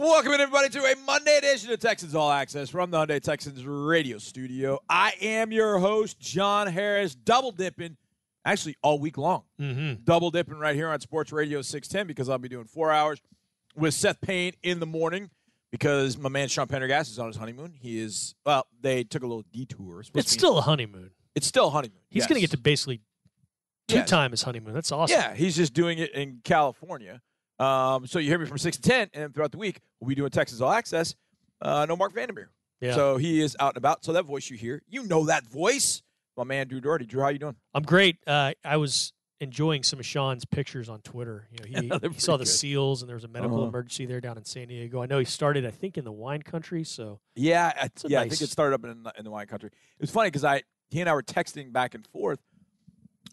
Welcome in, everybody, to a Monday edition of Texans All Access from the Hyundai Texans radio studio. I am your host, John Harris, double dipping, actually all week long. Mm-hmm. Double dipping right here on Sports Radio 610 because I'll be doing four hours with Seth Payne in the morning because my man Sean Pendergast is on his honeymoon. He is, well, they took a little detour. Supposed It's still a honeymoon. it's still a honeymoon. He's yes. going to get to basically two Yes. time his honeymoon. That's awesome. Yeah, he's just doing it in California. Um, so you hear me from 6 to 10, and throughout the week, we'll be doing Texans All Access. Uh, no Marc Vandermeer. Yeah. So he is out and about. So that voice you hear, you know that voice. My man Drew Dougherty. Drew, how you doing? I'm great. Uh, I was enjoying some of Sean's pictures on Twitter. You know, he, he saw the good. seals, and there was a medical Uh-huh. emergency there down in San Diego. I know he started, I think, in the wine country. So Yeah, I, yeah. I think it started up in, in the wine country. It was funny because I he and I were texting back and forth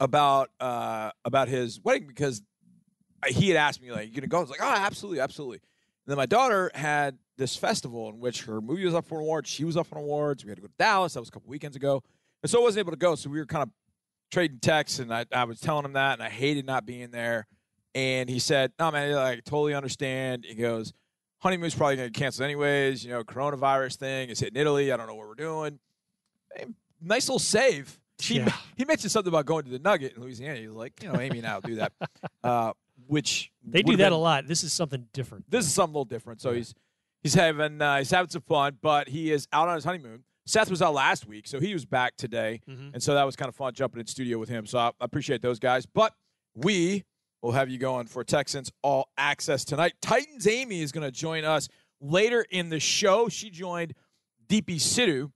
about uh, about his wedding because he had asked me like, "You gonna go?" I was like, "Oh, absolutely, absolutely." And then my daughter had this festival in which her movie was up for an award. She was up for awards. We had to go to Dallas. That was a couple weekends ago, and so I wasn't able to go. So we were kind of trading texts, and I, I was telling him that, and I hated not being there. And he said, "No, man, I totally understand." He goes, "Honeymoon's probably going to cancel anyways. You know, coronavirus thing is hitting Italy. I don't know what we're doing." Hey, nice little save. He, Yeah. he mentioned something about going to the Nugget in Louisiana. He was like, "You know, Amy and I will do that," uh, which they do that been- a lot. This is something different. this is something a little different. So he's he's having uh, he's having some fun, but he is out on his honeymoon. Seth was out last week, so he was back today, Mhm. and so that was kind of fun jumping in studio with him. So I, I appreciate those guys. But we will have you going for Texans All Access tonight. Titans Amy is going to join us later in the show. She joined Deepi Sidhu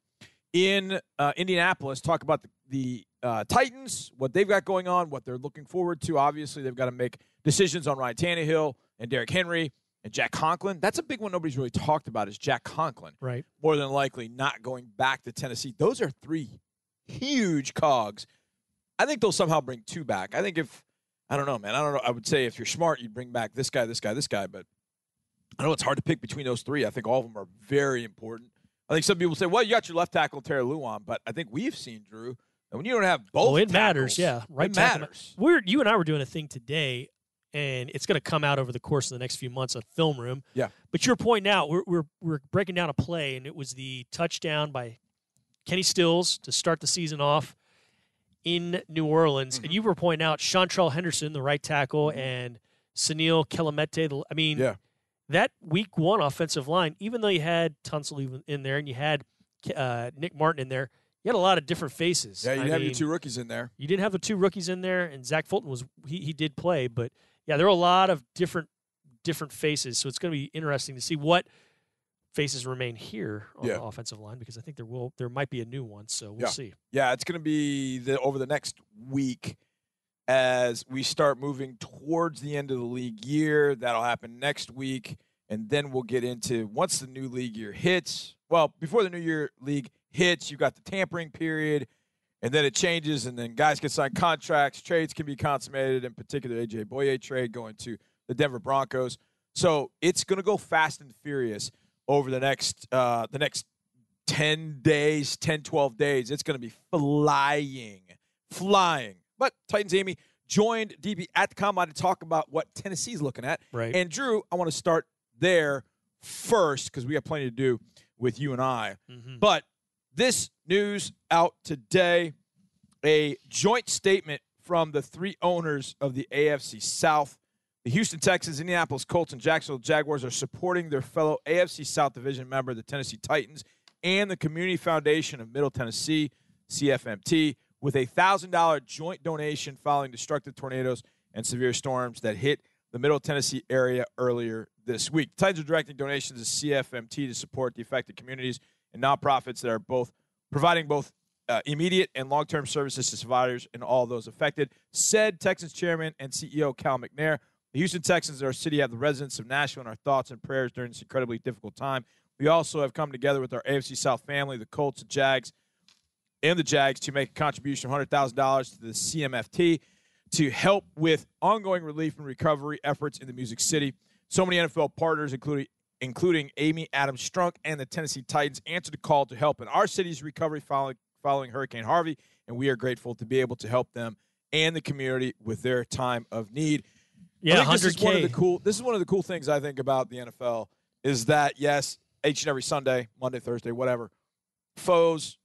in uh, Indianapolis, talk about the, the uh, Titans, what they've got going on, what they're looking forward to. Obviously, they've got to make decisions on Ryan Tannehill and Derrick Henry and Jack Conklin. That's a big one nobody's really talked about is Jack Conklin. Right. More than likely not going back to Tennessee. Those are three huge cogs. I think they'll somehow bring two back. I think if I don't know, man. I don't know. I would say if you're smart, you'd bring back this guy, this guy, this guy. But I know it's hard to pick between those three. I think all of them are very important. I think some people say, well, you got your left tackle, Taylor Lewan, but I think we've seen, Drew, and when you don't have both Oh, it matters. Yeah. Right. it tackle matters. We're you and I were doing a thing today, and it's going to come out over the course of the next few months on film room. Yeah. But you're pointing out we're we're we're breaking down a play, and it was the touchdown by Kenny Stills to start the season off in New Orleans, Mm-hmm. and you were pointing out Seantrel Henderson, the right tackle, and Senio Kelemete. The, I mean, Yeah. that Week One offensive line, even though you had Tunsil even in there, and you had uh, Nick Martin in there. You had a lot of different faces. Yeah, you I have your two rookies in there. you didn't have the two rookies in there, and Zach Fulton was he, he did play, but yeah, there are a lot of different different faces. So it's going to be interesting to see what faces remain here on Yeah. the offensive line because I think there will there might be a new one. So we'll Yeah. see. Yeah, it's going to be the over the next week as we start moving towards the end of the league year. That'll happen next week, and then we'll get into once the new league year hits. Well, before the new year league hits, you've got the tampering period, and then it changes, and then guys can sign contracts. Trades can be consummated. In particular, AJ Bouye trade going to the Denver Broncos. So it's going to go fast and furious over the next uh, the next 10 days, 10, 12 days. It's going to be flying, flying. But Titans Amy joined Deepi at the combine to talk about what Tennessee's looking at. Right. And Drew, I want to start there first because we have plenty to do with you and I. Mhm. But this news out today a joint statement from the three owners of the AFC South. The Houston Texans, Indianapolis Colts, and Jacksonville Jaguars are supporting their fellow AFC South Division member, the Tennessee Titans, and the Community Foundation of Middle Tennessee, CFMT, with a $1,000 joint donation following destructive tornadoes and severe storms that hit the Middle Tennessee area earlier this week. Titans are directing donations to CFMT to support the affected communities and nonprofits that are both providing both uh, immediate and long-term services to survivors and all those affected. Said Texans chairman and CEO Cal McNair. The Houston Texans and our city have the residents of Nashville in our thoughts and prayers during this incredibly difficult time. We also have come together with our AFC South family, the Colts, the Jags, and the Jags to make a contribution of $100,000 to the CMFT to help with ongoing relief and recovery efforts in the Music City. So many NFL partners, including including Amy Adams Strunk and the Tennessee Titans, answered the call to help in our city's recovery following, following Hurricane Harvey, and we are grateful to be able to help them and the community with their time of need. Yeah, this is one of the 100K. cool. This is one of the cool things I think about the NFL is that yes, each and every Sunday, Monday, Thursday, whatever, foes.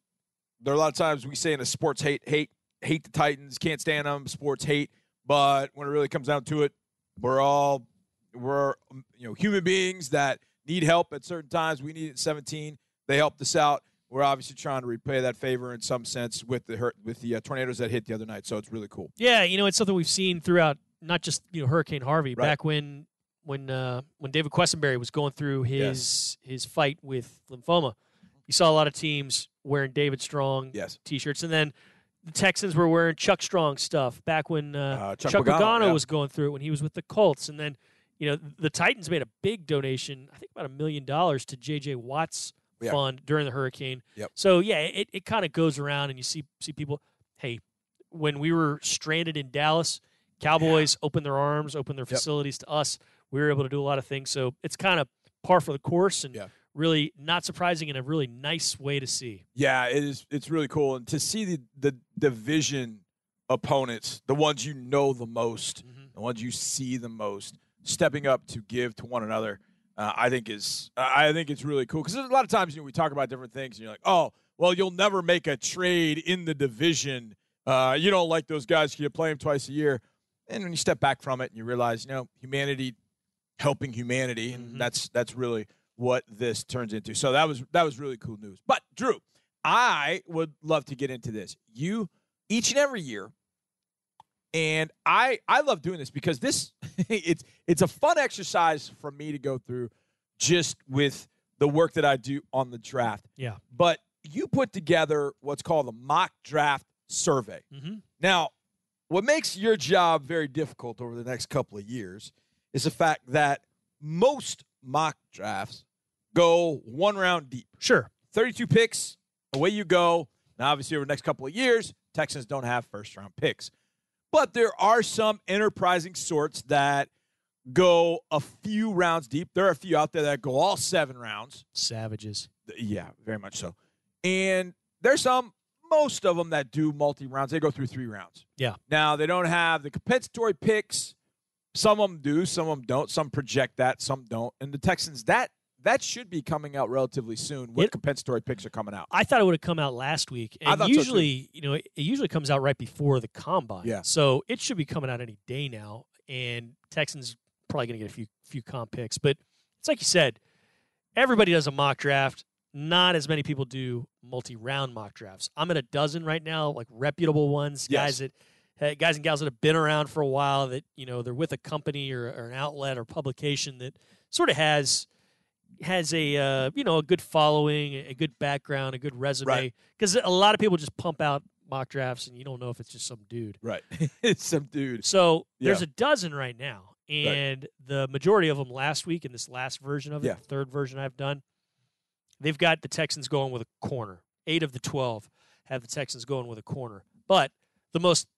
There are a lot of times we say in the sports hate, hate, hate the Titans, can't stand them. Sports hate, but when it really comes down to it, we're all we're you know human beings that need help at certain times. We need it 17. They helped us out. We're obviously trying to repay that favor in some sense with the with the uh, tornadoes that hit the other night. So it's really cool. Yeah, you know, it's something we've seen throughout not just you know Hurricane Harvey. Right. Back when when uh, when David Quessenberry was going through his his fight with lymphoma, you saw a lot of teams wearing David Strong Yes. t-shirts, and then the Texans were wearing Chuck Strong stuff back when uh, Uh, Chuck Chuck, Pagano, Pagano yeah. was going through it when he was with the Colts, and then you know the Titans made a big donation, I think about a million dollars to J.J. Watt's Yeah. fund during the hurricane. Yep. So yeah, it, it kind of goes around, and you see see people. Hey, when we were stranded in Dallas, Cowboys opened their arms, opened their Yep. facilities to us. We were able to do a lot of things. So it's kind of par for the course, and Yeah. really not surprising in a really nice way to see. Yeah, it is. It's really cool, and to see the the division opponents, the ones you know the most, mm-hmm. the ones you see the most, stepping up to give to one another. Uh, I think is I think it's really cool because a lot of times you know we talk about different things and you're like, oh, well, you'll never make a trade in the division. Uh, you don't like those guys. You play them twice a year, and when you step back from it and you realize, you know, humanity helping humanity, and Mhm. that's that's really what this turns into. So that was that was really cool news. But Drew, I would love to get into this. You each and every year, and I I love doing this because this it's it's a fun exercise for me to go through just with the work that I do on the draft. Yeah. But you put together what's called a mock draft survey. Mm-hmm. Now, what makes your job very difficult over the next couple of years is the fact that most mock drafts go one round deep. Sure. 32 picks, away you go. Now, obviously, over the next couple of years, Texans don't have first round picks. But there are some enterprising sorts that go a few rounds deep. There are a few out there that go all seven rounds. Savages. Yeah, very much so. And there's some, most of them that do multi rounds. They go through three rounds. Yeah. Now they don't have the compensatory picks. Some of them do, some of them don't. Some project that, some don't. And the Texans that that should be coming out relatively soon. What compensatory picks are coming out? I thought it would have come out last week, I and thought so, too. usually, you know, it usually comes out right before the combine. Yeah. So it should be coming out any day now, and Texans probably going to get a few few comp picks. But it's like you said, everybody does a mock draft. Not as many people do multi-round mock drafts. I'm at a dozen right now, like reputable ones, guys that guys and gals that have been around for a while. That you know they're with a company or, or an outlet or publication that sort of has has a uh, you know a good following, a good background, a good resume. Right. Because a lot of people just pump out mock drafts, and you don't know if it's just some dude. Right. it's some dude. So there's a dozen right now, and the majority of them last week in this last version of it, Yeah. the third version I've done, they've got the Texans going with a corner. Eight of the twelve have the Texans going with a corner, but the most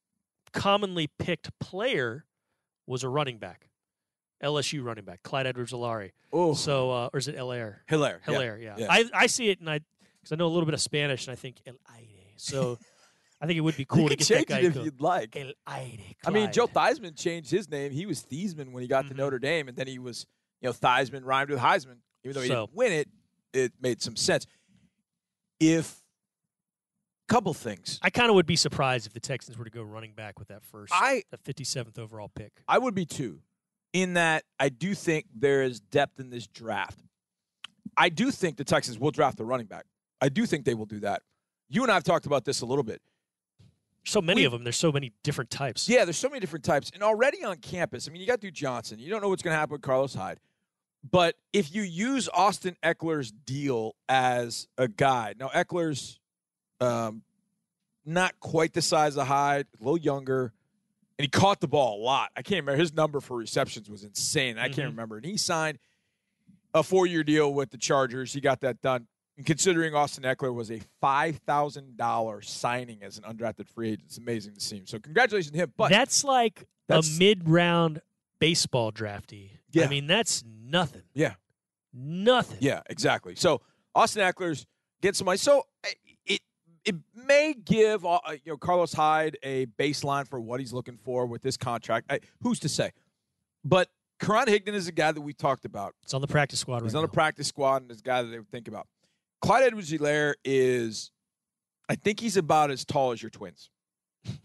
commonly picked player was a running back, LSU running back, Clyde Edwards-Helaire. Oh, So, uh, or is it Hilaire? Hilaire. Hilaire, yeah. yeah. I, I see it, and I because I know a little bit of Spanish, and I think El Aire. So I think it would be cool you to can get that change guy it if going. you'd like. El Aire. I mean, Clyde. Joe Theismann changed his name. He was Theismann when he got Mhm. to Notre Dame, and then he was, you know, Theismann rhymed with Heisman. Even though he So- didn't win it, it made some sense. If couple things, I kind of would be surprised if the Texans were to go running back with that first, I that 57th overall pick. I would be too, in that I do think there is depth in this draft. I do think the Texans will draft a running back. I do think they will do that. You and I have talked about this a little bit. So many We- of them. There's so many different types. Yeah, there's so many different types. And already on campus, I mean, you got to do Johnson. You don't know what's going to happen with Carlos Hyde. But if you use Austin Ekeler's deal as a guide, now Ekeler's um, not quite the size of Hyde, a little younger, and he caught the ball a lot. I can't remember. His number for receptions was insane. I Mhm. can't remember. And he signed a four year deal with the Chargers. He got that done. And considering Austin Ekeler was a $5,000 signing as an undrafted free agent, it's amazing to see him. So congratulations to him. But that's like That's- a mid-round baseball draftee. Yeah. I mean, that's nothing. Yeah. Nothing. Yeah, exactly. So Austin Ekeler's get some money. So it may give uh, you know Carlos Hyde a baseline for what he's looking for with this contract. I, who's to say? But Karan Higdon is a guy that we talked about. It's on the practice squad He's right on the practice squad and is a guy that they would think about. Clyde Edwards-Helaire is, I think he's about as tall as your twins.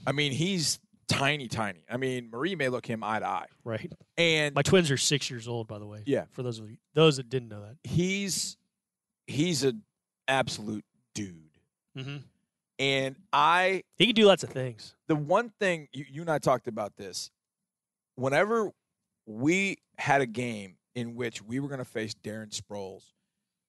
I mean, he's tiny, tiny. I mean, Marie may look him eye to eye, right. and My twins are six years old, by the way. Yeah. For those of you, those that didn't know that. he's he's an absolute dude. Mm-hmm. And I He can do lots of things. the one thing you, you and I talked about this, whenever we had a game in which we were going to face Darren Sproles,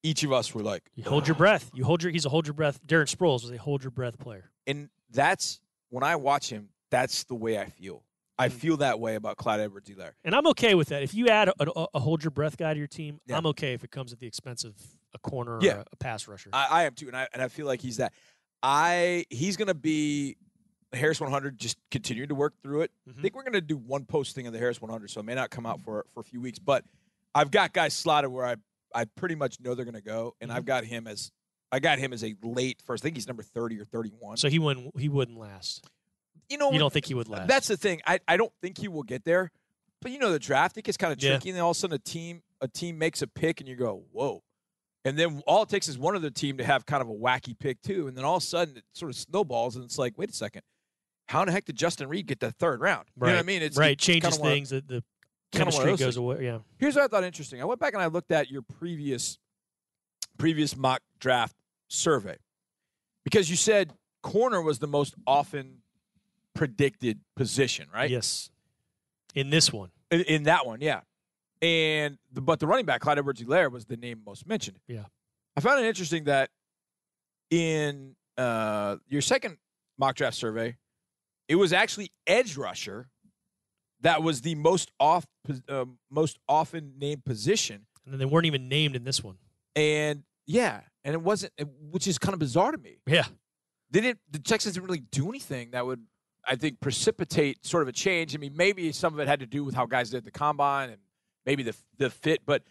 each of us were like, You hold your breath. You hold your. He's a hold your breath. Darren Sproles was a hold your breath player. and that's when I watch him, that's the way I feel. I Mm. feel that way about Clyde Edwards Helaire. And I'm okay with that. If you add a, a, a hold your breath guy to your team, Yeah. I'm okay if it comes at the expense of a corner Yeah. or a, a pass rusher. I, I am too, and I and I feel like he's that. I he's gonna be Harris 100. Just continuing to work through it. I Mhm. think we're gonna do one posting of the Harris 100, so it may not come out for for a few weeks. But I've got guys slotted where I I pretty much know they're gonna go, and Mhm. I've got him as I got him as a late first. I think he's number 30 or 31. so he wouldn't. He wouldn't last. you know, You don't think he would last? that's the thing. I I don't think he will get there. But you know the draft, it gets kind of Yeah. tricky, and then all of a sudden a team a team makes a pick, and you go, whoa. And then all it takes is one other team to have kind of a wacky pick too, and then all of a sudden it sort of snowballs, and it's like, wait a second, how in the heck did Justin Reid get the third round? You know what I mean? It's right. it's Changes kinda one of- things. That the chemistry goes away. Yeah. Here's what I thought interesting. I went back and I looked at your previous previous mock draft survey because you said corner was the most often predicted position, right? Yes. In this one. In, in that one, yeah. And the, but the running back Clyde Edwards-Helaire was the name most mentioned. Yeah. I found it interesting that in uh, your second mock draft survey, it was actually edge rusher that was the most off uh, most often named position. And then they weren't even named in this one. And yeah, and it wasn't, which is kind of bizarre to me. Yeah. They didn't. The Texans didn't really do anything that would, I think, precipitate sort of a change. I mean, maybe some of it had to do with how guys did the combine and maybe the the fit. But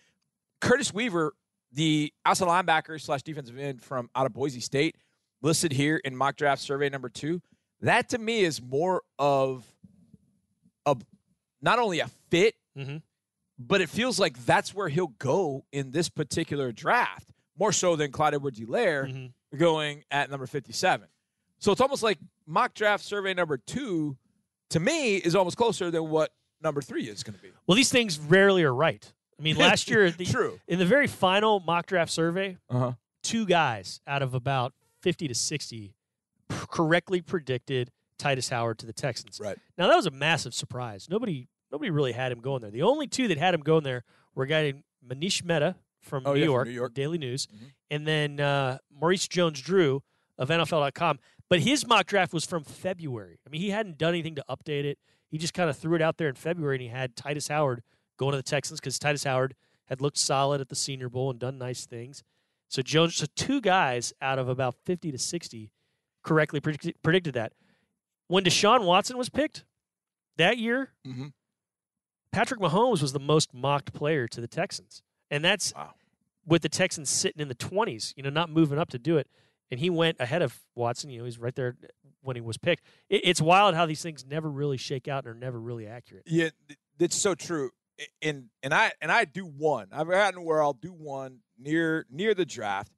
Curtis Weaver, the outside linebacker slash defensive end from out of Boise State, listed here in mock draft survey number two. That to me is more of a not only a fit, Mhm. but it feels like that's where he'll go in this particular draft, more so than Clyde Edwards-Helaire Mhm. going at number 57. So it's almost like mock draft survey number two, to me, is almost closer than what number three is going to be. Well, these things rarely are right. I mean, last year, the, True. in the very final mock draft survey, Uh huh. two guys out of about 50 to 60 correctly predicted Tytus Howard to the Texans. Right. Now that was a massive surprise. Nobody nobody really had him going there. The only two that had him going there were a guy named Manish Mehta from, Oh, New, yeah, from York, New York. Daily News, Mhm. and then uh, Maurice Jones-Drew of NFL.com. But his mock draft was from February. I mean, he hadn't done anything to update it. He just kind of threw it out there in February, and he had Tytus Howard going to the Texans because Tytus Howard had looked solid at the Senior Bowl and done nice things. So Jones, so two guys out of about fifty to sixty correctly predicted, predicted that. When Deshaun Watson was picked that year, Mhm. Patrick Mahomes was the most mocked player to the Texans, and that's Wow. with the Texans sitting in the twenties. You know, not moving up to do it, and he went ahead of Watson. You know, he's right there when he was picked. It, it's wild how these things never really shake out and are never really accurate. Yeah, th- that's so true. And and I and I do one. I've gotten where I'll do one near near the draft,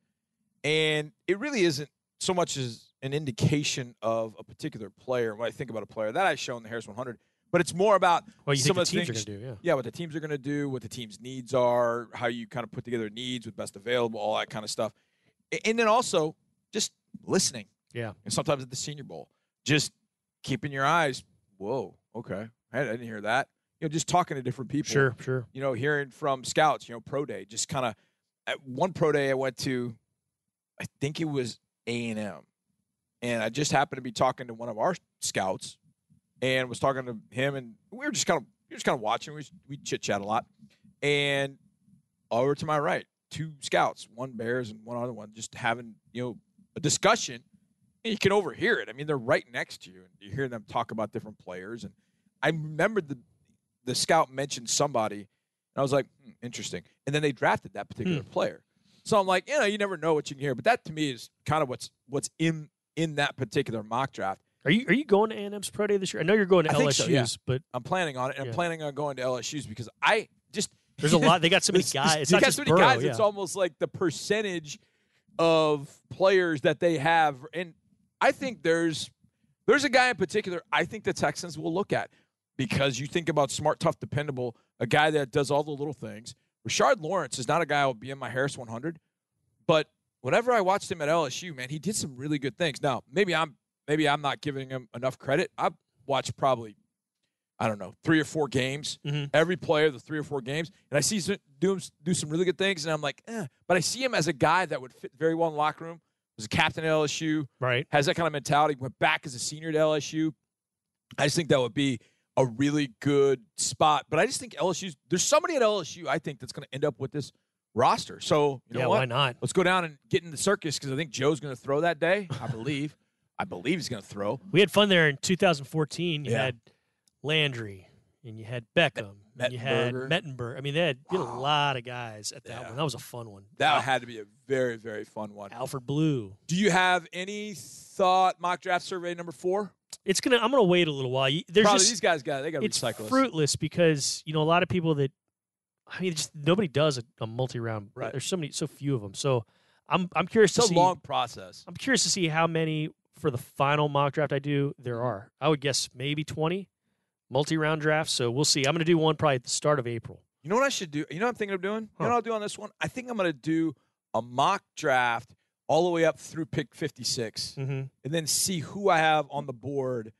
and it really isn't so much as an indication of a particular player. When I think about a player that I show in the Harris 100, but it's more about Well, you some of the teams are things- going to do? Yeah. yeah, what the teams are going to do, what the team's needs are, how you kind of put together needs with best available, all that kind of stuff. And then also just listening. Yeah. And sometimes at the Senior Bowl, just keeping your eyes, whoa, okay. I didn't hear that. You know, just talking to different people. Sure, sure. You know, hearing from scouts, you know, pro day, just kind of at one pro day I went to, I think it was A&M. And I just happened to be talking to one of our scouts and was talking to him, and we were just kind of we were just kind of watching. We we chit chat a lot, and over to my right, two scouts, one Bears and one other one, just having you know a discussion, and you can overhear it. I mean, they're right next to you, and you hear them talk about different players. And I remembered the the scout mentioned somebody, and I was like, hmm, interesting. And then they drafted that particular player. So I'm like, you know, you never know what you can hear, but that to me is kind of what's what's in in that particular mock draft. Are you are you going to A&M's pro day this year? I know you're going to I LSU's, so, yeah. but I'm planning on it, and Yeah. I'm planning on going to LSU's because I just there's a lot. They got so many guys. It's they got so many Burrow, guys. yeah. It's almost like the percentage of players that they have, and I think there's there's a guy in particular I think the Texans will look at because you think about smart, tough, dependable, a guy that does all the little things. Rashard Lawrence is not a guy I'll be in my Harris 100, but whenever I watched him at LSU, man, he did some really good things. Now, maybe I'm maybe I'm not giving him enough credit. I've watched probably I don't know three or four games Mhm. every player the three or four games, and I see him do do some really good things, and I'm like, eh. But I see him as a guy that would fit very well in the locker room. Was a captain at LSU, right. has that kind of mentality. Went back as a senior to LSU. I just think that would be a really good spot. But I just think LSU's there's somebody at LSU I think that's going to end up with this roster. So you know yeah, what? why not? Let's go down and get in the circus because I think Joe's going to throw that day. I believe. I believe he's going to throw. We had fun there in 2014. You Yeah. had Landry and you had Beckham. You had Mettenberger. Mettenberg. I mean, they had, had a oh, lot of guys at that Yeah. one. That was a fun one. That Al- had to be a very very fun one. Alfred Blue. Do you have any thought mock draft survey number four? It's gonna. I'm gonna wait a little while. There's Probably just these guys got they got to it's recycle fruitless because you know a lot of people that I mean, just nobody does a, a multi-round. Right. There's so many, so few of them. So I'm I'm curious It's to a see. long process. I'm curious to see how many for the final mock draft I do. There are. I would guess maybe 20 multi-round drafts. So we'll see. I'm going to do one probably at the start of April. You know what I should do? You know what I'm thinking of doing? You know what I'll do on this one? I think I'm going to do a mock draft all the way up through pick 56 Mm-hmm. and then see who I have on the board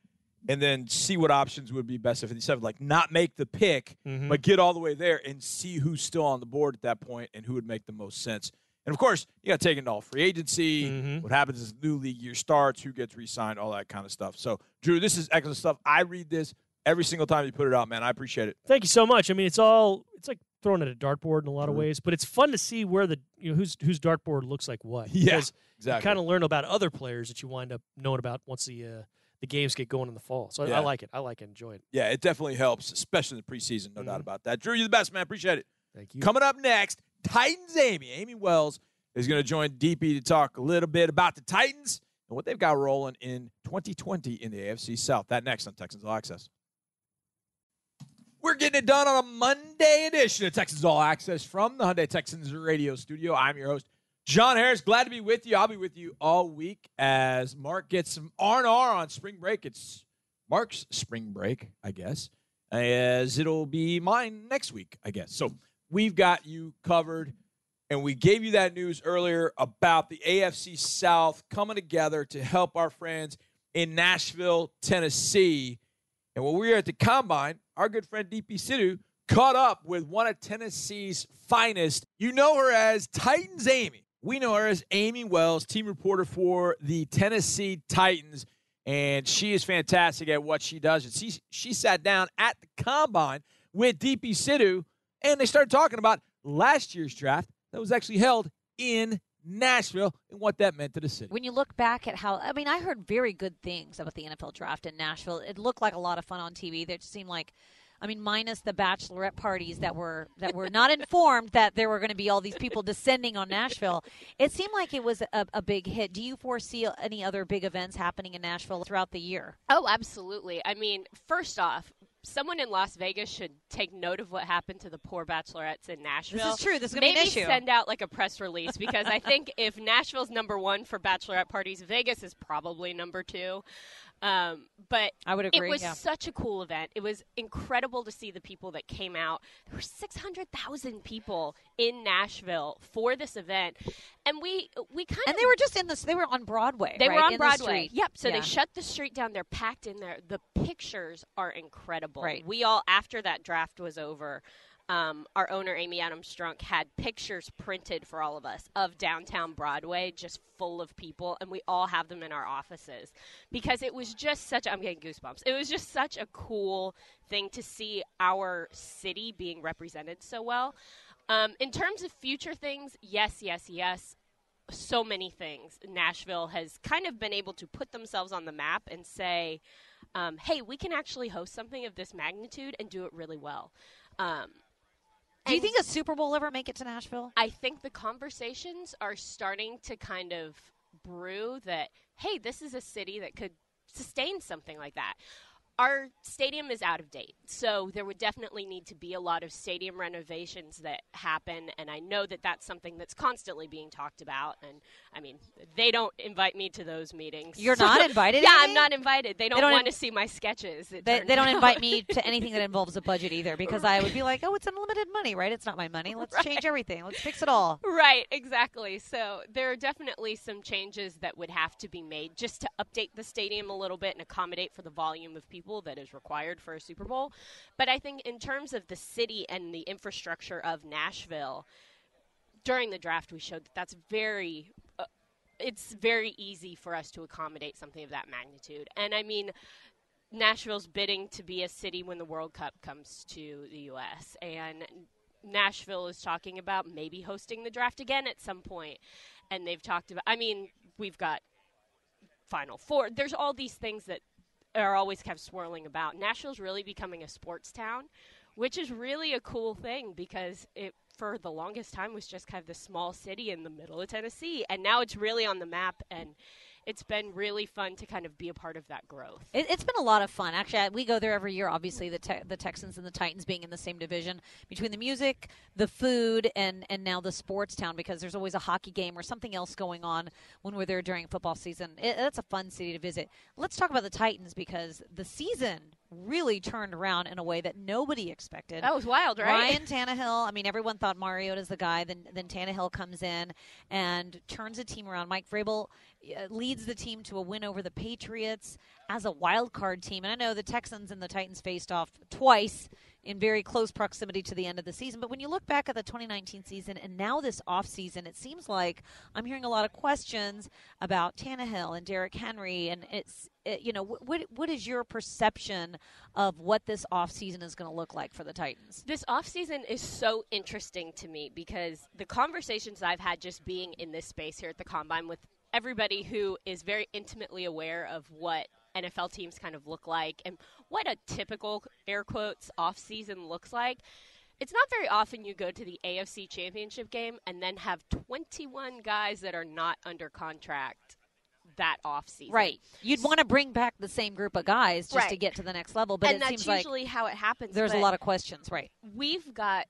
and then see what options would be best at 57. Like not make the pick, Mhm. but get all the way there and see who's still on the board at that point and who would make the most sense. And of course, you got to take into all free agency, Mhm. what happens is new league year starts, who gets re-signed, all that kind of stuff. So, Drew, this is excellent stuff. I read this every single time you put it out, man. I appreciate it. Thank you so much. I mean, it's all it's like throwing at a dartboard in a lot of ways, but it's fun to see where the you know whose whose dartboard looks like what. Yeah, Because Exactly. you kind of learn about other players that you wind up knowing about once the uh, the games get going in the fall. So I, Yeah. I like it. I like it. Enjoy it. Yeah, it definitely helps, especially in the preseason. No doubt Mhm. about that. Drew, you're the best, man. Appreciate it. Thank you. Coming up next, Titans Amy. Amy Wells is going to join Deepi to talk a little bit about the Titans and what they've got rolling in 2020 in the AFC South. That next on Texans All Access. We're getting it done on a Monday edition of Texans All Access from the Hyundai Texans radio studio. I'm your host, John Harris. Glad to be with you. I'll be with you all week as Mark gets some R&R on spring break. It's Mark's spring break, I guess, as it'll be mine next week, I guess. So we've got you covered, and we gave you that news earlier about the AFC South coming together to help our friends in Nashville, Tennessee. And when we were at the combine, our good friend Deepi Sidhu caught up with one of Tennessee's finest. You know her as Titans Amy. We know her as Amy Wells, team reporter for the Tennessee Titans and she is fantastic at what she does. And she she sat down at the combine with Deepi Sidhu, and they started talking about last year's draft that was actually held in Nashville and what that meant to the city. When you look back at how, I mean, I heard very good things about the NFL draft in Nashville. It looked like a lot of fun on TV. It seemed like, I mean, minus the bachelorette parties that were that were not informed that there were going to be all these people descending on Nashville. It seemed like it was a, a big hit. Do you foresee any other big events happening in Nashville throughout the year? Oh, absolutely. I mean, first off, someone in Las Vegas should take note of what happened to the poor bachelorettes in Nashville. This is true. This is going to be Maybe an issue. send out like a press release because I think if Nashville's number one for bachelorette parties, Vegas is probably number two. Um, but I would agree. it was yeah. such a cool event. It was incredible to see the people that came out. There were 600,000 people in Nashville for this event. And we we kind of and of they were just in this. They were on Broadway. they right? were on in Broadway. Yep. So Yeah. they shut the street down. They're packed in there. The pictures are incredible. Right. We all, after that draft was over, um, our owner Amy Adams Strunk had pictures printed for all of us of downtown Broadway, just full of people, and we all have them in our offices because it was just such. I'm getting goosebumps. It was just such a cool thing to see our city being represented so well. Um, in terms of future things, yes, yes, yes so many things. Nashville has kind of been able to put themselves on the map and say, um, hey, we can actually host something of this magnitude and do it really well. Um, Do you think a Super Bowl ever make it to Nashville? I think the conversations are starting to kind of brew that, hey, this is a city that could sustain something like that our stadium is out of date, so there would definitely need to be a lot of stadium renovations that happen. And I know that that's something that's constantly being talked about. And I mean, they don't invite me to those meetings. You're not invited. yeah? I'm not invited. They don't, don't want in- to see my sketches. They, they don't out. invite me to anything that involves a budget either because I would be like, oh, it's unlimited money, right? It's not my money. Let's change everything. Let's fix it all. Right, exactly. So there are definitely some changes that would have to be made just to update the stadium a little bit and accommodate for the volume of people that is required for a Super Bowl. But I think in terms of the city and the infrastructure of Nashville, during the draft we showed that that's very uh, it's very easy for us to accommodate something of that magnitude. And I mean Nashville's bidding to be a city when the World Cup comes to the US and Nashville is talking about maybe hosting the draft again at some point. And they've talked about, I mean, we've got Final Four. There's all these things that are always kind of swirling about. Nashville's really becoming a sports town, which is really a cool thing because it, for the longest time, was just kind of this small city in the middle of Tennessee. And now it's really on the map and it's been really fun to kind of be a part of that growth. It, it's been a lot of fun. Actually, we go there every year. Obviously, the te- the Texans and the Titans being in the same division between the music, the food, and and now the sports town because there's always a hockey game or something else going on when we're there during football season. It, it's a fun city to visit. Let's talk about the Titans because the season really turned around in a way that nobody expected. That was wild, right? Ryan Tannehill. I mean, everyone thought Mariota's the guy. Then then Tannehill comes in and turns the team around. Mike Vrabel uh, leads the team to a win over the Patriots as a wild card team. And I know the Texans and the Titans faced off twice in very close proximity to the end of the season. But when you look back at the 2019 season and now this offseason, it seems like I'm hearing a lot of questions about Tannehill and Derrick Henry. And it's, it, you know, what what is your perception of what this offseason is going to look like for the Titans? This offseason is so interesting to me because the conversations I've had just being in this space here at the Combine with everybody who is very intimately aware of what NFL teams kind of look like and what a typical air quotes offseason looks like. It's not very often you go to the AFC Championship game and then have 21 guys that are not under contract that offseason. Right. You'd want to bring back the same group of guys just to get to the next level, but and it that's seems like usually how it happens. there's a lot of questions, right? we've got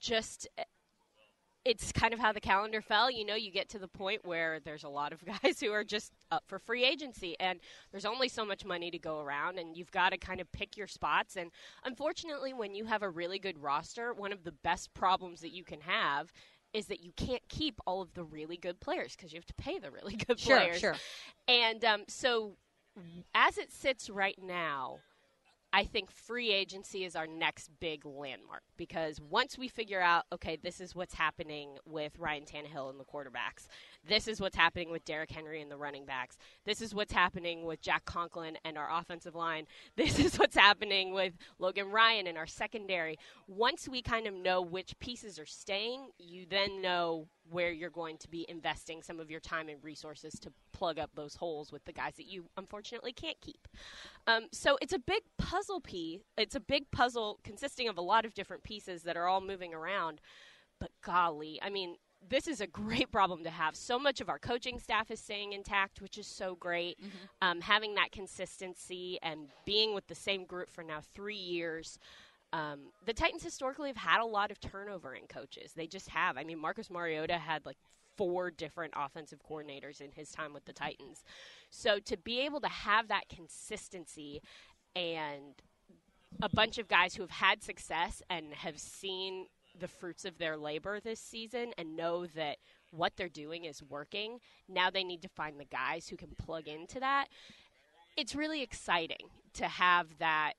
just it's kind of how the calendar fell. You know, you get to the point where there's a lot of guys who are just up for free agency, and there's only so much money to go around, and you've got to kind of pick your spots. And unfortunately, when you have a really good roster, one of the best problems that you can have is that you can't keep all of the really good players because you have to pay the really good Sure, players. sure. sure. And um, so, as it sits right now, I think free agency is our next big landmark because once we figure out, okay, this is what's happening with Ryan Tannehill and the quarterbacks, this is what's happening with Derrick Henry and the running backs, this is what's happening with Jack Conklin and our offensive line, this is what's happening with Logan Ryan and our secondary. Once we kind of know which pieces are staying, you then know where you're going to be investing some of your time and resources to plug up those holes with the guys that you unfortunately can't keep. Um, so it's a big puzzle piece. It's a big puzzle consisting of a lot of different pieces that are all moving around. But golly, I mean, this is a great problem to have. So much of our coaching staff is staying intact, which is so great. Um, having that consistency and being with the same group for now three years. Um, the Titans historically have had a lot of turnover in coaches. They just have. I mean, Marcus Mariota had like four different offensive coordinators in his time with the Titans. So to be able to have that consistency and a bunch of guys who have had success and have seen the fruits of their labor this season and know that what they're doing is working, now they need to find the guys who can plug into that. It's really exciting to have that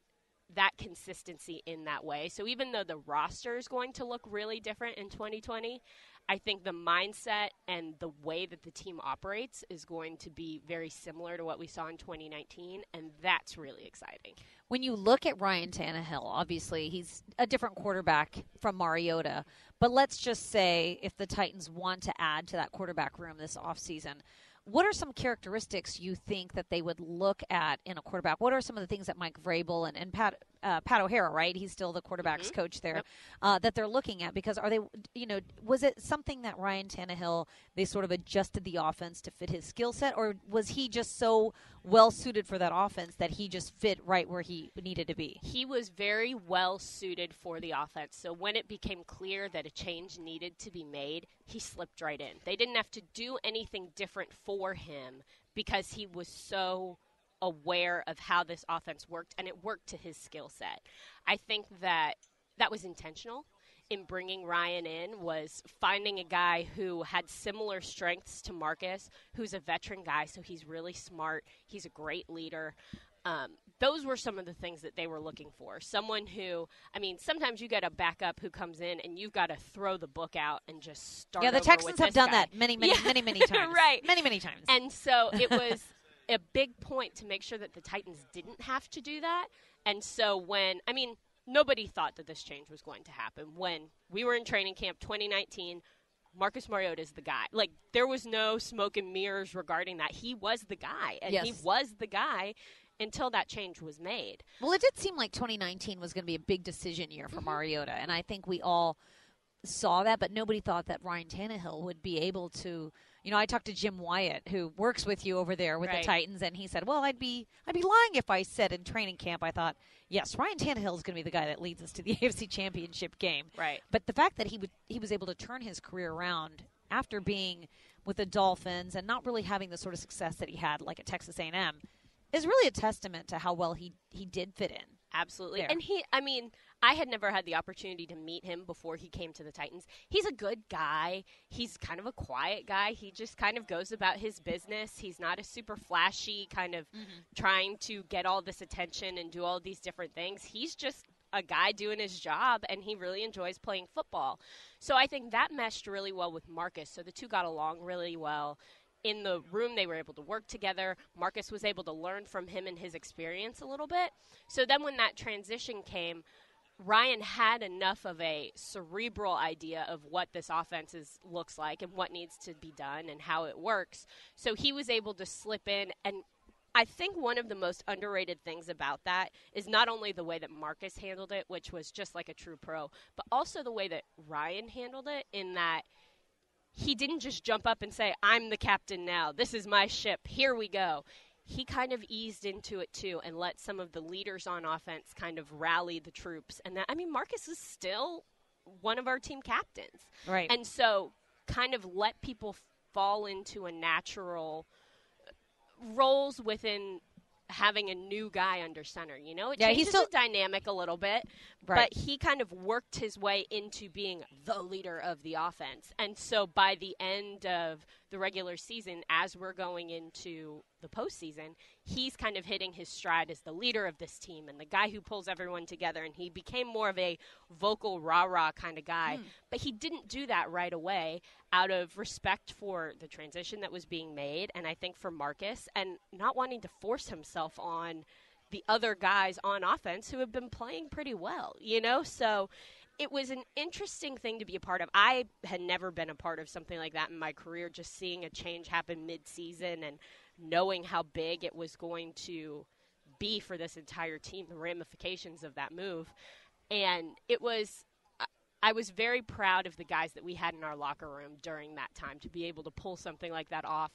that consistency in that way. So even though the roster is going to look really different in 2020, I think the mindset and the way that the team operates is going to be very similar to what we saw in 2019, and that's really exciting. When you look at Ryan Tannehill, obviously he's a different quarterback from Mariota. But let's just say if the Titans want to add to that quarterback room this offseason, what are some characteristics you think that they would look at in a quarterback? What are some of the things that Mike Vrabel and, and Pat uh, Pat O'Hara, right? He's still the quarterbacks Mhm. coach there. Yep. Uh, that they're looking at because are they, you know, was it something that Ryan Tannehill they sort of adjusted the offense to fit his skill set, or was he just so well suited for that offense that he just fit right where he needed to be? he was very well suited for the offense. So when it became clear that a change needed to be made, he slipped right in. They didn't have to do anything different for him because he was so aware of how this offense worked and it worked to his skill set. I think that that was intentional in bringing Ryan in was finding a guy who had similar strengths to Marcus, who's a veteran guy, so he's really smart. He's a great leader. Um, those were some of the things that they were looking for. Someone who, I mean, sometimes you get a backup who comes in and you've got to throw the book out and just start. yeah, the Texans have done guy. that many, many, Yeah. many, many times. Right. Many, many times. And so it was a big point to make sure that the Titans didn't have to do that. And so when, I mean, nobody thought that this change was going to happen. When we were in training camp 2019, Marcus Mariota is the guy. Like, there was no smoke and mirrors regarding that. He was the guy, and he was the guy until that change was made. Well, it did seem like 2019 was going to be a big decision year Mm-hmm. for Mariota, and I think we all saw that, but nobody thought that Ryan Tannehill would be able to. You know, I talked to Jim Wyatt, who works with you over there with Right. the Titans, and he said, "Well, I'd be I'd be lying if I said in training camp I thought, yes, Ryan Tannehill is going to be the guy that leads us to the AFC Championship game." Right. But the fact that he would he was able to turn his career around after being with the Dolphins and not really having the sort of success that he had like at Texas A&M is really a testament to how well he he did fit in. Absolutely. there. And he, I mean, I had never had the opportunity to meet him before he came to the Titans. He's a good guy. He's kind of a quiet guy. He just kind of goes about his business. He's not a super flashy kind of mm-hmm. trying to get all this attention and do all these different things. He's just a guy doing his job and he really enjoys playing football. So I think that meshed really well with Marcus. So the two got along really well in the room they were able to work together marcus was able to learn from him and his experience a little bit so then when that transition came ryan had enough of a cerebral idea of what this offense is, looks like and what needs to be done and how it works so he was able to slip in and I think one of the most underrated things about that is not only the way that Marcus handled it, which was just like a true pro, but also the way that Ryan handled it in that he didn't just jump up and say, I'm the captain now. This is my ship. Here we go. He kind of eased into it too and let some of the leaders on offense kind of rally the troops. And that, I mean, Marcus is still one of our team captains. Right. And so kind of let people fall into a natural uh, roles within having a new guy under center. You know, it Yeah, he's changes still- the dynamic a little bit, Right. but he kind of worked his way into being the leader of the offense. And so by the end of the regular season, as we're going into the postseason, he's kind of hitting his stride as the leader of this team and the guy who pulls everyone together. And he became more of a vocal rah rah kind of guy. Hmm. But he didn't do that right away out of respect for the transition that was being made. And I think for Marcus and not wanting to force himself on the other guys on offense who have been playing pretty well, you know? So it was an interesting thing to be a part of. I had never been a part of something like that in my career, just seeing a change happen mid season and knowing how big it was going to be for this entire team, the ramifications of that move. And it was. I- was very proud of the guys that we had in our locker room during that time to be able to pull something like that off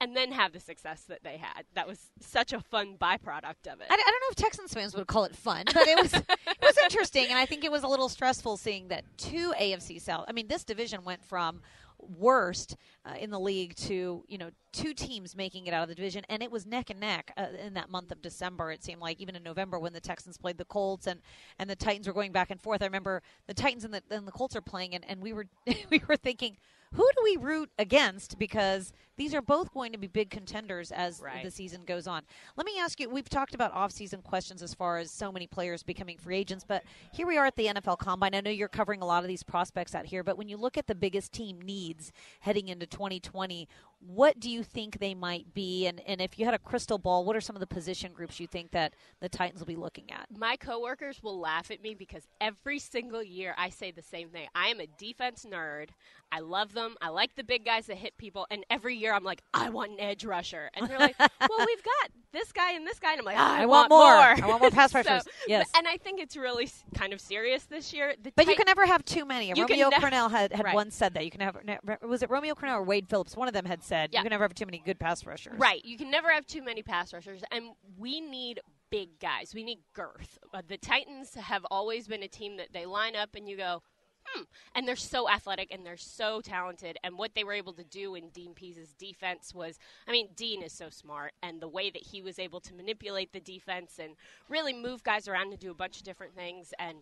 and then have the success that they had. That was such a fun byproduct of it. I, I don't know if Texans fans would call it fun, but it was it was interesting, and I think it was a little stressful seeing that two AFC South. I mean, this division went from worst uh, in the league to you know two teams making it out of the division, and it was neck and neck uh, in that month of December. It seemed like even in November when the Texans played the Colts and and the Titans were going back and forth. I remember the Titans and the and the Colts are playing, and, and we were we were thinking. Who do we root against? Because these are both going to be big contenders as Right. the season goes on. Let me ask you we've talked about off-season questions as far as so many players becoming free agents, but here we are at the NFL Combine. I know you're covering a lot of these prospects out here, but when you look at the biggest team needs heading into 2020, what do you think they might be? And, and if you had a crystal ball, what are some of the position groups you think that the Titans will be looking at? My coworkers will laugh at me because every single year I say the same thing. I am a defense nerd. I love them. I like the big guys that hit people. And every year I'm like, I want an edge rusher. And they're like, well, we've got this guy and this guy. And I'm like, I, I want, more. more. I want more pass So- rushers. yes. And I think it's really kind of serious this year. The But you can never have too many. You Romeo Crennel had, had Right. once said that. You can have was it Romeo Crennel or Wade Phillips? One of them had said Yeah. you can never have too many good pass rushers. Right. You can never have too many pass rushers, and we need big guys. We need girth. Uh, the Titans have always been a team that they line up and you go, hmm. And they're so athletic and they're so talented. And what they were able to do in Dean Pees's defense was, I mean, Dean is so smart, and the way that he was able to manipulate the defense and really move guys around to do a bunch of different things and.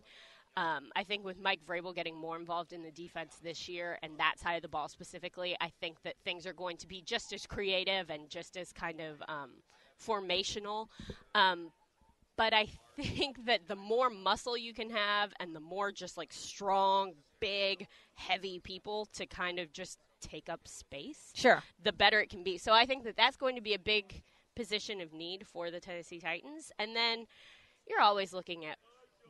Um, I think with Mike Vrabel getting more involved in the defense this year and that side of the ball specifically, I think that things are going to be just as creative and just as kind of um, formational. Um, but I think that the more muscle you can have and the more just like strong, big, heavy people to kind of just take up space, Sure. the better it can be. So I think that that's going to be a big position of need for the Tennessee Titans. And then you're always looking at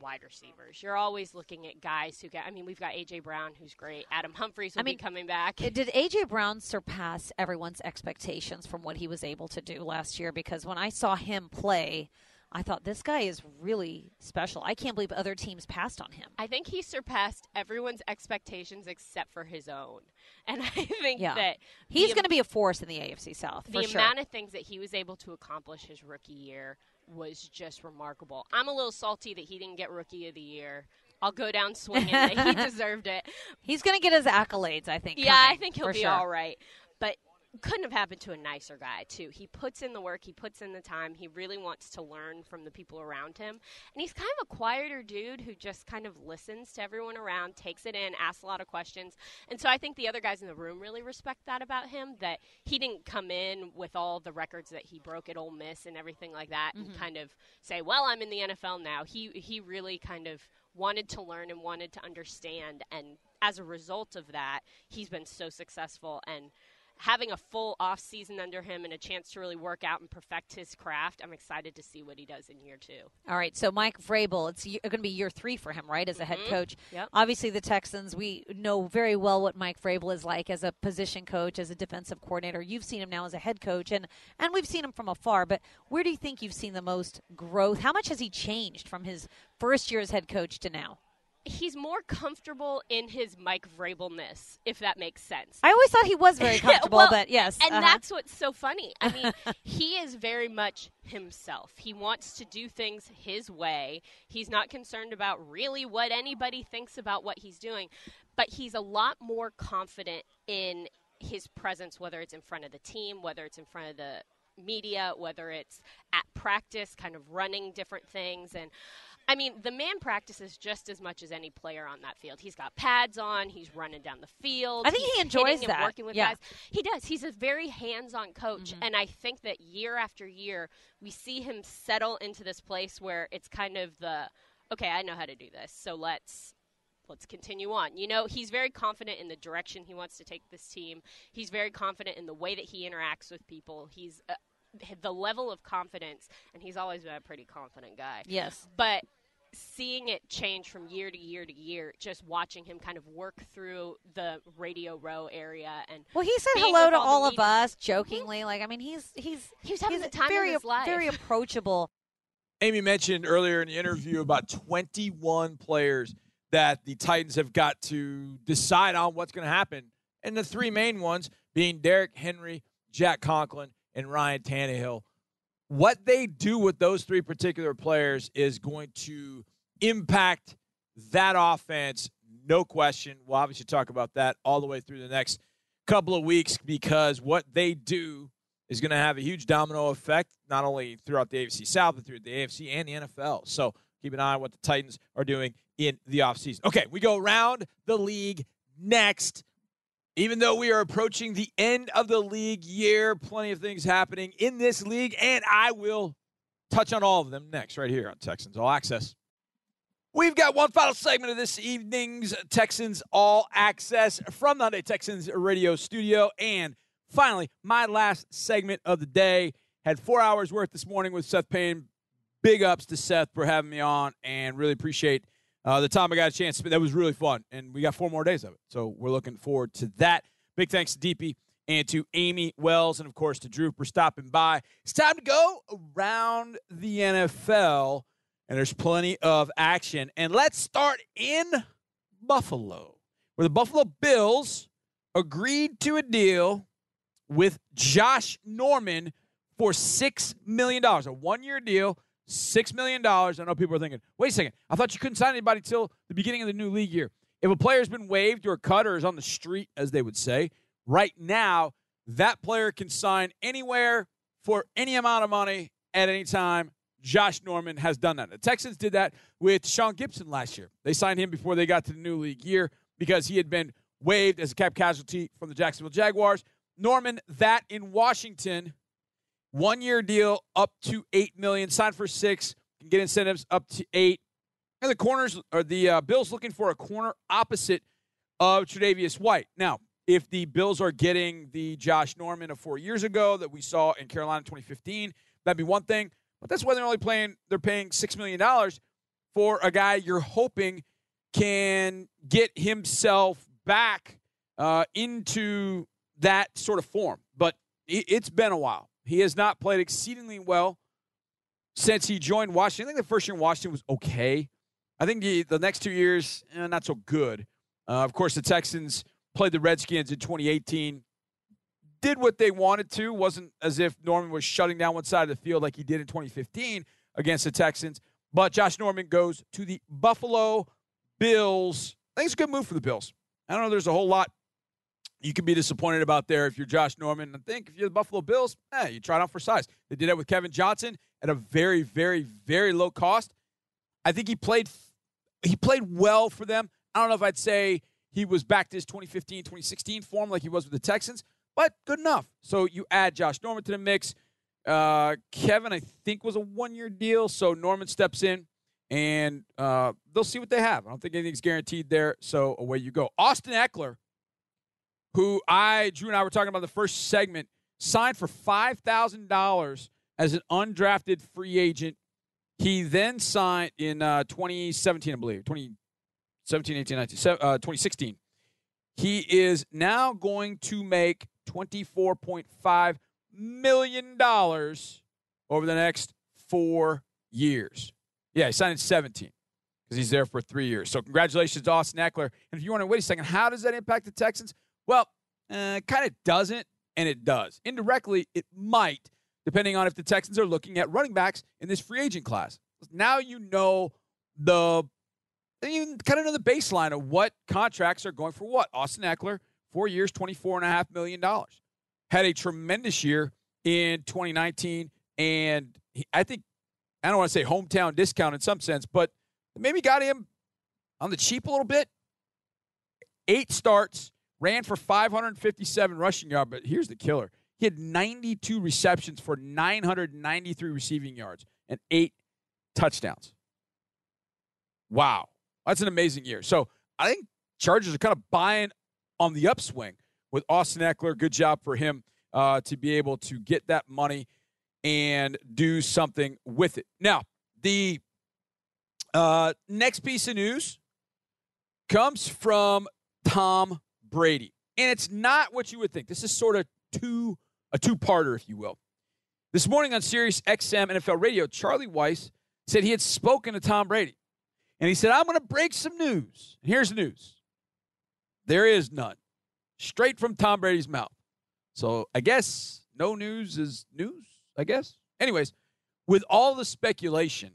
wide receivers. You're always looking at guys who get. I mean, we've got AJ Brown, who's great. Adam Humphries will I mean, be coming back. Did AJ Brown surpass everyone's expectations from what he was able to do last year? Because when I saw him play, I thought this guy is really special. I can't believe other teams passed on him. I think he surpassed everyone's expectations except for his own. And I think Yeah. that He's going to be a force in the AFC South the for sure. amount of things that he was able to accomplish his rookie year was just remarkable. I'm a little salty that he didn't get rookie of the year. I'll go down swinging that he deserved it. He's going to get his accolades, I think. Yeah, I think he'll be sure. all right. But couldn't have happened to a nicer guy too. He puts in the work, he puts in the time. He really wants to learn from the people around him. And he's kind of a quieter dude who just kind of listens to everyone around, takes it in, asks a lot of questions. And so I think the other guys in the room really respect that about him that he didn't come in with all the records that he broke at Ole Miss and everything like that and mm-hmm. kind of say, "Well, I'm in the NFL now." He he really kind of wanted to learn and wanted to understand and as a result of that, he's been so successful and having a full off season under him and a chance to really work out and perfect his craft, I'm excited to see what he does in year two. All right, so Mike Vrabel, it's going to be year three for him, right, as a head Mhm. coach. Yep. Obviously, the Texans, we know very well what Mike Vrabel is like as a position coach, as a defensive coordinator. You've seen him now as a head coach, and and we've seen him from afar. But where do you think you've seen the most growth? How much has he changed from his first year as head coach to now? He's more comfortable in his Mike Vrabelness, if that makes sense. I always thought he was very comfortable, well, but yes, And uh-huh. that's what's so funny. I mean, he is very much himself. He wants to do things his way. He's not concerned about really what anybody thinks about what he's doing, but he's a lot more confident in his presence, whether it's in front of the team, whether it's in front of the media, whether it's at practice, kind of running different things. And I mean, the man practices just as much as any player on that field. He's got pads on. He's running down the field. I think he enjoys that. working with Yeah. guys. He does. He's a very hands-on coach, Mm-hmm. and I think that year after year, we see him settle into this place where it's kind of the, okay, I know how to do this, so let's let's continue on. You know, he's very confident in the direction he wants to take this team. He's very confident in the way that he interacts with people. He's uh, the level of confidence, and he's always been a pretty confident guy yes. but seeing it change from year to year to year, just watching him kind of work through the Radio Row area, and Well, he said hello to all all of us mm-hmm. jokingly. Like, I mean, he's he's he was having he's the time very of his life. very approachable. Amy mentioned earlier in the interview about 21 players that the Titans have got to decide on what's going to happen. And the three main ones being Derrick Henry, Jack Conklin, and Ryan Tannehill. What they do with those three particular players is going to impact that offense, no question. We'll obviously talk about that all the way through the next couple of weeks because what they do is going to have a huge domino effect, not only throughout the AFC South, but through the AFC and the NFL. So keep an eye on what the Titans are doing in the offseason. Okay, we go around the league next. Even though we are approaching the end of the league year, plenty of things happening in this league, and I will touch on all of them next, right here on Texans All Access. We've got one final segment of this evening's Texans All Access from the Hyundai Texans radio studio. And finally, my last segment of the day had four hours worth this morning with Seth Payne. Big ups to Seth for having me on, and really appreciate uh, the time I got a chance. That was really fun, and we got four more days of it, so we're looking forward to that. Big thanks to Deepi and to Amy Wells, and of course to Drew for stopping by. It's time to go around the NFL, and there's plenty of action. And let's start in Buffalo, where the Buffalo Bills agreed to a deal with Josh Norman for $6 million, a one year deal, $6 million. I know people are thinking, wait a second, I thought you couldn't sign anybody till the beginning of the new league year. If a player's been waived or cut or is on the street, as they would say, right now, that player can sign anywhere for any amount of money at any time. Josh Norman has done that. The Texans did that with Sean Gibson last year. They signed him before they got to the new league year because he had been waived as a cap casualty from the Jacksonville Jaguars. Norman, that in Washington, one year deal up to eight million, signed for six, can get incentives up to eight. And the corners are the uh, Bills looking for a corner opposite of Tre'Davious White. Now, if the Bills are getting the Josh Norman of four years ago that we saw in Carolina 2015, that'd be one thing. But that's why they're only playing. They're paying six million dollars for a guy you're hoping can get himself back uh, into that sort of form. But it's been a while. He has not played exceedingly well since he joined Washington. I think the first year in Washington was okay. I think the, the next two years, eh, not so good. Uh, of course, the Texans played the Redskins in 2018, did what they wanted to. Wasn't as if Norman was shutting down one side of the field like he did in 2015 against the Texans. But Josh Norman goes to the Buffalo Bills. I think it's a good move for the Bills. I don't know. There's a whole lot you can be disappointed about there if you're Josh Norman. I think if you're the Buffalo Bills, eh, you try it out for size. They did it with Kevin Johnson at a very, very, very low cost. I think he played he played well for them. I don't know if I'd say he was back to his 2015, 2016 form like he was with the Texans, but good enough. So you add Josh Norman to the mix. Uh, Kevin, I think, was a one year deal. So Norman steps in and uh, they'll see what they have. I don't think anything's guaranteed there. So away you go. Austin Ekeler who I, Drew and I were talking about the first segment, signed for $5,000 as an undrafted free agent. He then signed in uh, 2017, I believe, 2017, 18, 19, uh, 2016. He is now going to make $24.5 million over the next four years. Yeah, he signed in 17 because he's there for three years. So congratulations to Austin Ekeler. And if you want to wait a second, how does that impact the Texans? Well, uh, kind of doesn't, and it does. Indirectly, it might, depending on if the Texans are looking at running backs in this free agent class. Now you know the you kind of know the baseline of what contracts are going for what. Austin Ekeler, four years, $24.5 million. Had a tremendous year in 2019. And he, I think, I don't want to say hometown discount in some sense, but maybe got him on the cheap a little bit. Eight starts, ran for 557 rushing yards, but here's the killer. He had 92 receptions for 993 receiving yards and eight touchdowns. Wow. That's an amazing year. So I think Chargers are kind of buying on the upswing with Austin Ekeler. Good job for him uh, to be able to get that money and do something with it. Now, the uh, next piece of news comes from Tom Brady. And it's not what you would think. This is sort of two a two-parter, if you will. This morning on Sirius XM NFL Radio, Charlie Weis said he had spoken to Tom Brady. And he said, I'm going to break some news. And here's the news. There is none. Straight from Tom Brady's mouth. So I guess no news is news, I guess. Anyways, with all the speculation,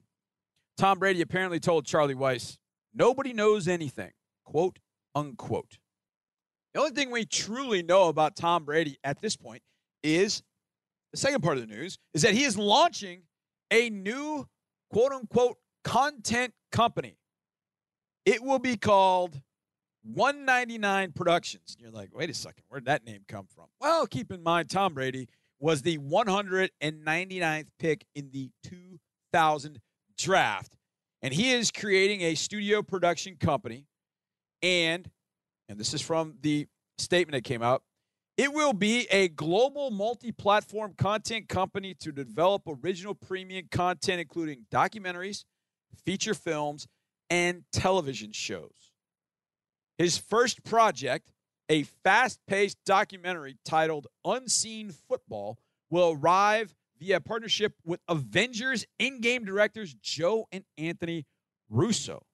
Tom Brady apparently told Charlie Weis, nobody knows anything, quote, unquote. The only thing we truly know about Tom Brady at this point is the second part of the news is that he is launching a new quote unquote content company. It will be called 199 Productions. You're like, wait a second, where'd that name come from? Well, keep in mind, Tom Brady was the 199th pick in the 2000 draft. And he is creating a studio production company and and this is from the statement that came out, It will be a global multi platform content company to develop original premium content, including documentaries, feature films, and television shows. His first project, a fast paced documentary titled Unseen Football, will arrive via partnership with Avengers Endgame directors Joe and Anthony Russo.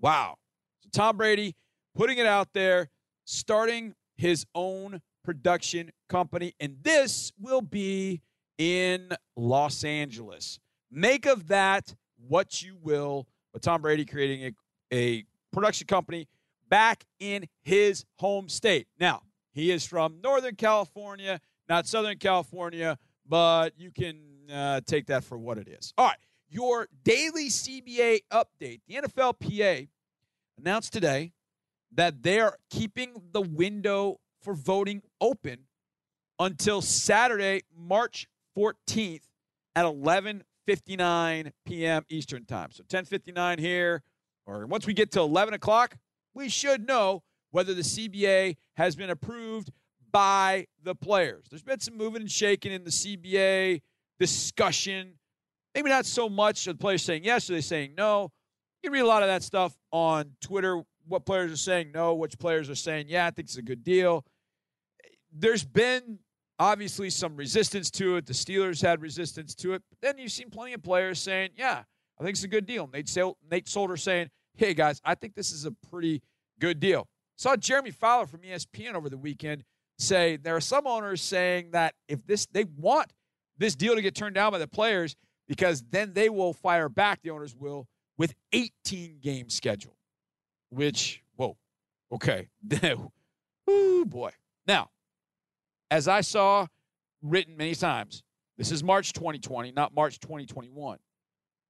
Wow. So Tom Brady putting it out there, starting his own production company, and this will be in Los Angeles. Make of that what you will. But Tom Brady creating a, a production company back in his home state. Now, he is from Northern California, not Southern California, but you can uh, take that for what it is. All right, your daily CBA update. The NFLPA announced today that they're keeping the window for voting open until Saturday, March 14th at 11:59 p.m. Eastern Time. So 10:59 here, or once we get to 11 o'clock, we should know whether the CBA has been approved by the players. There's been some moving and shaking in the CBA discussion. Maybe not so much of the players saying yes or they saying no. You can read a lot of that stuff on Twitter. What players are saying no, which players are saying yeah, I think it's a good deal. There's been obviously some resistance to it. The Steelers had resistance to it. But then you've seen plenty of players saying, yeah, I think it's a good deal. Nate, Nate Solder saying, hey, guys, I think this is a pretty good deal. Saw Jeremy Fowler from ESPN over the weekend say there are some owners saying that if this, they want this deal to get turned down by the players because then they will fire back, the owners will, with 18 game schedule, which, whoa, okay. Ooh, boy. Now, as I saw written many times, this is March 2020, not March 2021.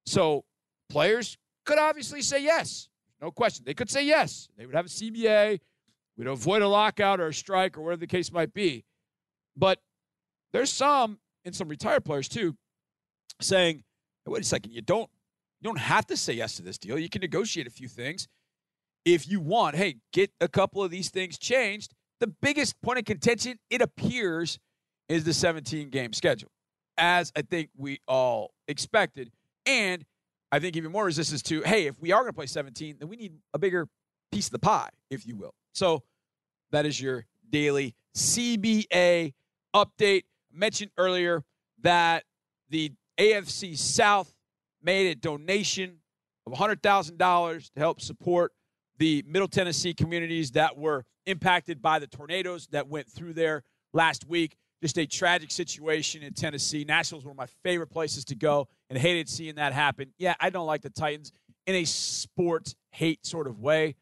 So players could obviously say yes. No question. They could say yes. They would have a CBA. We'd avoid a lockout or a strike or whatever the case might be. But there's some, and some retired players too, saying, wait a second, you don't you don't have to say yes to this deal. You can negotiate a few things. If you want, hey, get a couple of these things changed the biggest point of contention, it appears, is the 17 game schedule, as I think we all expected. And I think even more resistance to, hey, if we are going to play 17, then we need a bigger piece of the pie, if you will. So that is your daily CBA update. Mentioned earlier that the AFC South made a donation of $100,000 to help support the Middle Tennessee communities that were impacted by the tornadoes that went through there last week. Just a tragic situation in Tennessee. Nashville is one of my favorite places to go and hated seeing that happen. Yeah, I don't like the Titans in a sports hate sort of way,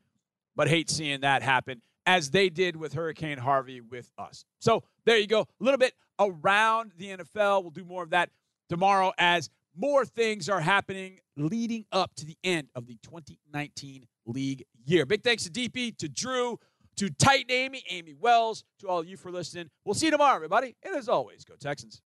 but hate seeing that happen as they did with Hurricane Harvey with us. So there you go. A little bit around the NFL. We'll do more of that tomorrow as more things are happening leading up to the end of the 2019 league year. Big thanks to Deepi, to Drew, to Titan Amy, Amy Wells, to all of you for listening. We'll see you tomorrow, everybody. And as always, go Texans.